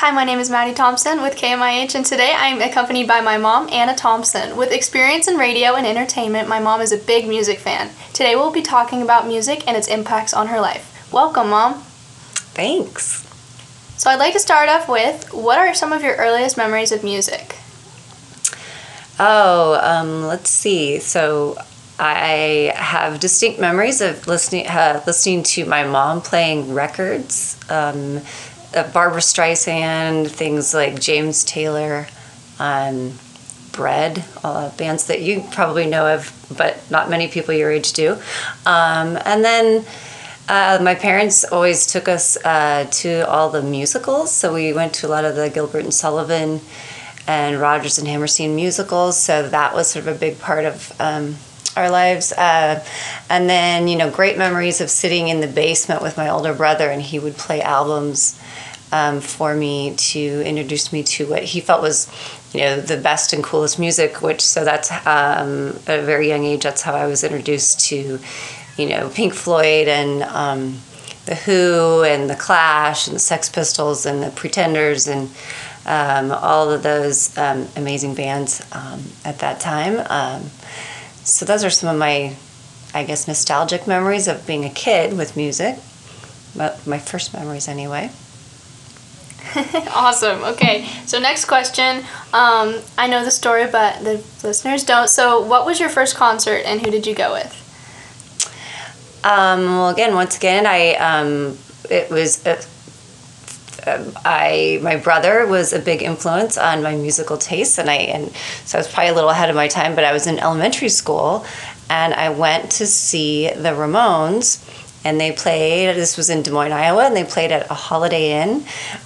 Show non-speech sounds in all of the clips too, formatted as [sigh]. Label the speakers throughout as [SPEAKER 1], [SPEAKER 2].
[SPEAKER 1] Hi, my name is Maddie Thompson with KMIH, and today I'm accompanied by my mom, Anna Thompson. With experience in radio and entertainment, my mom is a big music fan. Today we'll be talking about music and its impacts on her life. Welcome, Mom.
[SPEAKER 2] Thanks.
[SPEAKER 1] So, I'd like to start off with what are some of your earliest memories of music?
[SPEAKER 2] Oh, um, let's see. So, I have distinct memories of listening uh, listening to my mom playing records, um, Barbra Streisand, things like James Taylor, um, Bread, uh, bands that you probably know of, but not many people your age do. Um, and then uh, my parents always took us uh, to all the musicals, so we went to a lot of the Gilbert and Sullivan and Rodgers and Hammerstein musicals. So that was sort of a big part of um, our lives. Uh, and then, you know, great memories of sitting in the basement with my older brother, and he would play albums um, for me to introduce me to what he felt was, you know, the best and coolest music. Which so that's um, at a very young age. That's how I was introduced to you know, Pink Floyd and um, the Who and the Clash and the Sex Pistols and the Pretenders and um, all of those um, amazing bands um, at that time. So those are some of my, I guess, nostalgic memories of being a kid with music. But My first memories, anyway. [laughs]
[SPEAKER 1] awesome. Okay, so next question. Um, I know the story, but the listeners don't. So, what was your first concert and who did you go with?
[SPEAKER 2] Um, well, again, once again, I um, it was. Uh, I my brother was a big influence on my musical tastes, and I and so I was probably a little ahead of my time. But I was in elementary school, and I went to see the Ramones, and they played. This was in Des Moines, Iowa, and they played at a Holiday Inn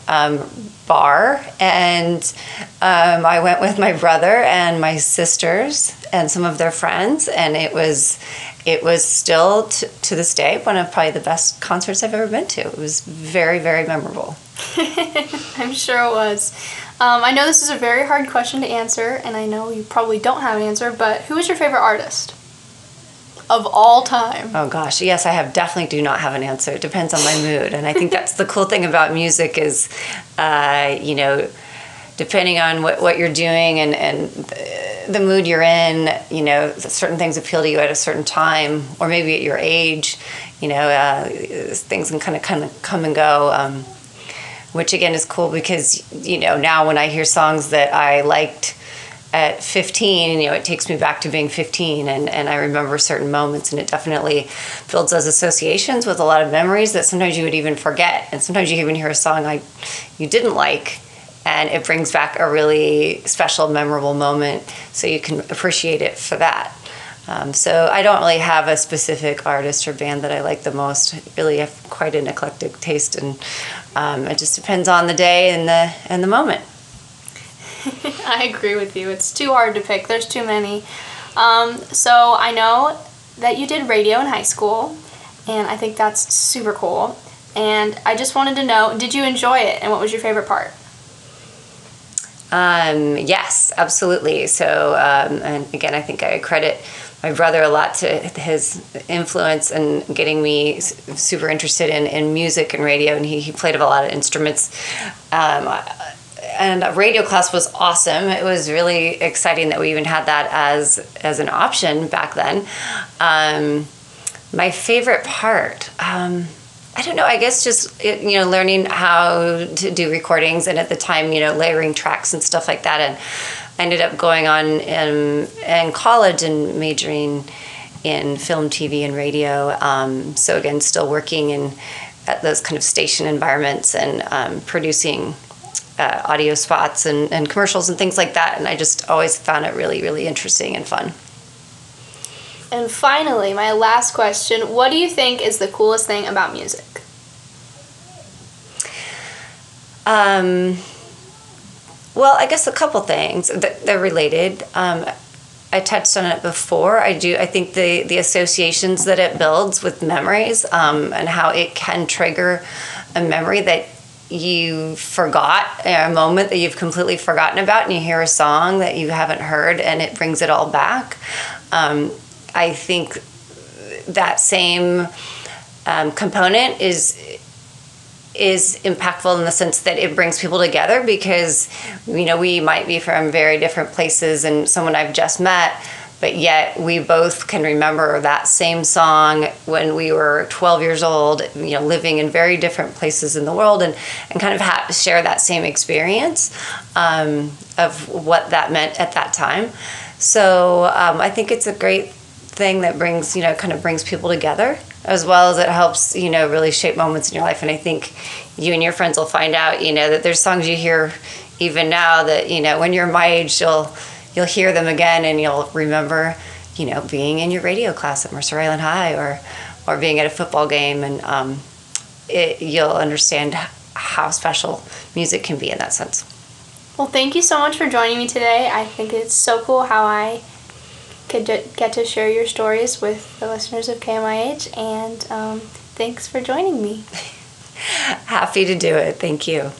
[SPEAKER 2] um, bar. And um, I went with my brother and my sisters and some of their friends, and it was it was still t- to this day one of probably the best concerts I've ever been to. It was very, very memorable. [laughs]
[SPEAKER 1] I'm sure it was. Um, I know this is a very hard question to answer, and I know you probably don't have an answer, but who is your favorite artist of all time?
[SPEAKER 2] Oh gosh, yes, I have definitely do not have an answer. It depends on my mood, and I think that's the cool thing about music is, uh, you know, depending on what, what you're doing and and. The mood you're in, you know, certain things appeal to you at a certain time, or maybe at your age, you know, uh, things can kind of kind of come and go. Um, which again is cool because you know now when I hear songs that I liked at 15, you know, it takes me back to being 15 and, and I remember certain moments and it definitely builds those associations with a lot of memories that sometimes you would even forget. And sometimes you even hear a song like you didn't like and it brings back a really special, memorable moment. So you can appreciate it for that. Um, so I don't really have a specific artist or band that I like the most. Really, have quite an eclectic taste, and um, it just depends on the day and the and the moment. [laughs]
[SPEAKER 1] I agree with you. It's too hard to pick. There's too many. Um, so I know that you did radio in high school, and I think that's super cool. And I just wanted to know, did you enjoy it, and what was your favorite part?
[SPEAKER 2] Um, yes, absolutely. So, um, and again, I think I credit my brother a lot to his influence and in getting me super interested in, in music and radio, and he, he played a lot of instruments. Um, and radio class was awesome. It was really exciting that we even had that as as an option back then. Um, my favorite part. Um, I don't know. I guess just you know learning how to do recordings, and at the time, you know, layering tracks and stuff like that. And I ended up going on in, in college and majoring in film, TV, and radio. Um, so again, still working in at those kind of station environments and um, producing uh, audio spots and, and commercials and things like that. And I just always found it really, really interesting and fun.
[SPEAKER 1] And finally, my last question What do you think is the coolest thing about music?
[SPEAKER 2] Um, well, I guess a couple things that they're related. Um, I touched on it before. I do. I think the the associations that it builds with memories um, and how it can trigger a memory that you forgot a moment that you've completely forgotten about, and you hear a song that you haven't heard, and it brings it all back. Um, I think that same um, component is is impactful in the sense that it brings people together because you know we might be from very different places and someone I've just met but yet we both can remember that same song when we were 12 years old you know living in very different places in the world and, and kind of ha- share that same experience um, of what that meant at that time. So um, i think it's a great thing that brings you know kind of brings people together as well as it helps you know really shape moments in your life. And i think you and your friends will find out you know that there's songs you hear even now that you know when you're my age you'll you'll hear them again and you'll remember you know being in your radio class at mercer island high or or being at a football game and um, it, you'll understand how special music can be in that sense
[SPEAKER 1] well thank you so much for joining me today i think it's so cool how i could get to share your stories with the listeners of KMIH. And um, thanks for joining me. [laughs]
[SPEAKER 2] Happy to do it. Thank you.